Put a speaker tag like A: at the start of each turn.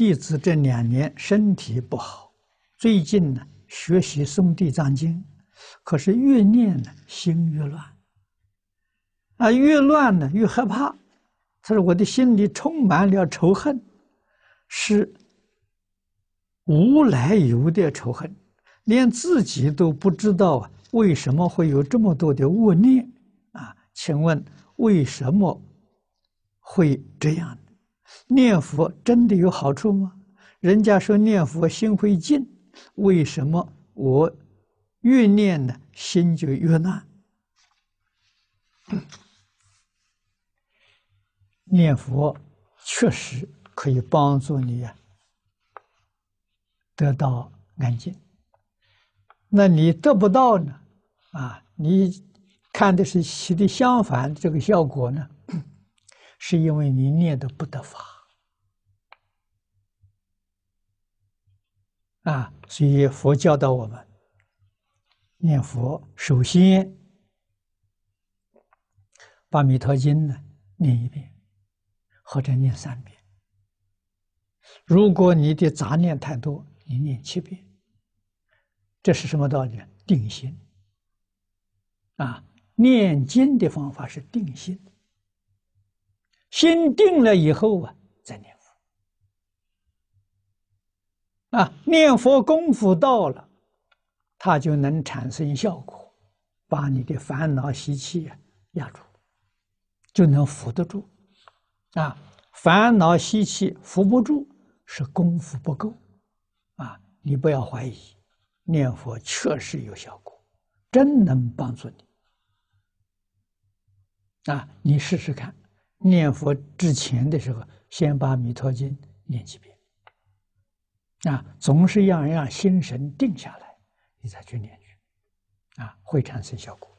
A: 弟子这两年身体不好，最近呢学习《诵地藏经》，可是越念呢心越乱，啊越乱呢越害怕。他说：“我的心里充满了仇恨，是无来由的仇恨，连自己都不知道为什么会有这么多的恶念啊？请问为什么会这样？念佛真的有好处吗？人家说念佛心会静，为什么我越念呢心就越乱？”念佛确实可以帮助你得到安静。那你得不到呢？啊，你看的是起的相反这个效果呢？是因为你念的不得法啊。所以佛教导我们念佛，首先把《弥陀经》呢念一遍。或者念三遍。如果你的杂念太多，你念七遍。这是什么道理？定心。啊，念经的方法是定心。心定了以后啊，再念佛。啊，念佛功夫到了，它就能产生效果，把你的烦恼习气啊压住，就能扶得住。啊，烦恼习气扶不住，是功夫不够。啊，你不要怀疑，念佛确实有效果，真能帮助你。啊，你试试看，念佛之前的时候，先把《弥陀经》念几遍。啊，总是要让心神定下来，你再去念去，啊，会产生效果。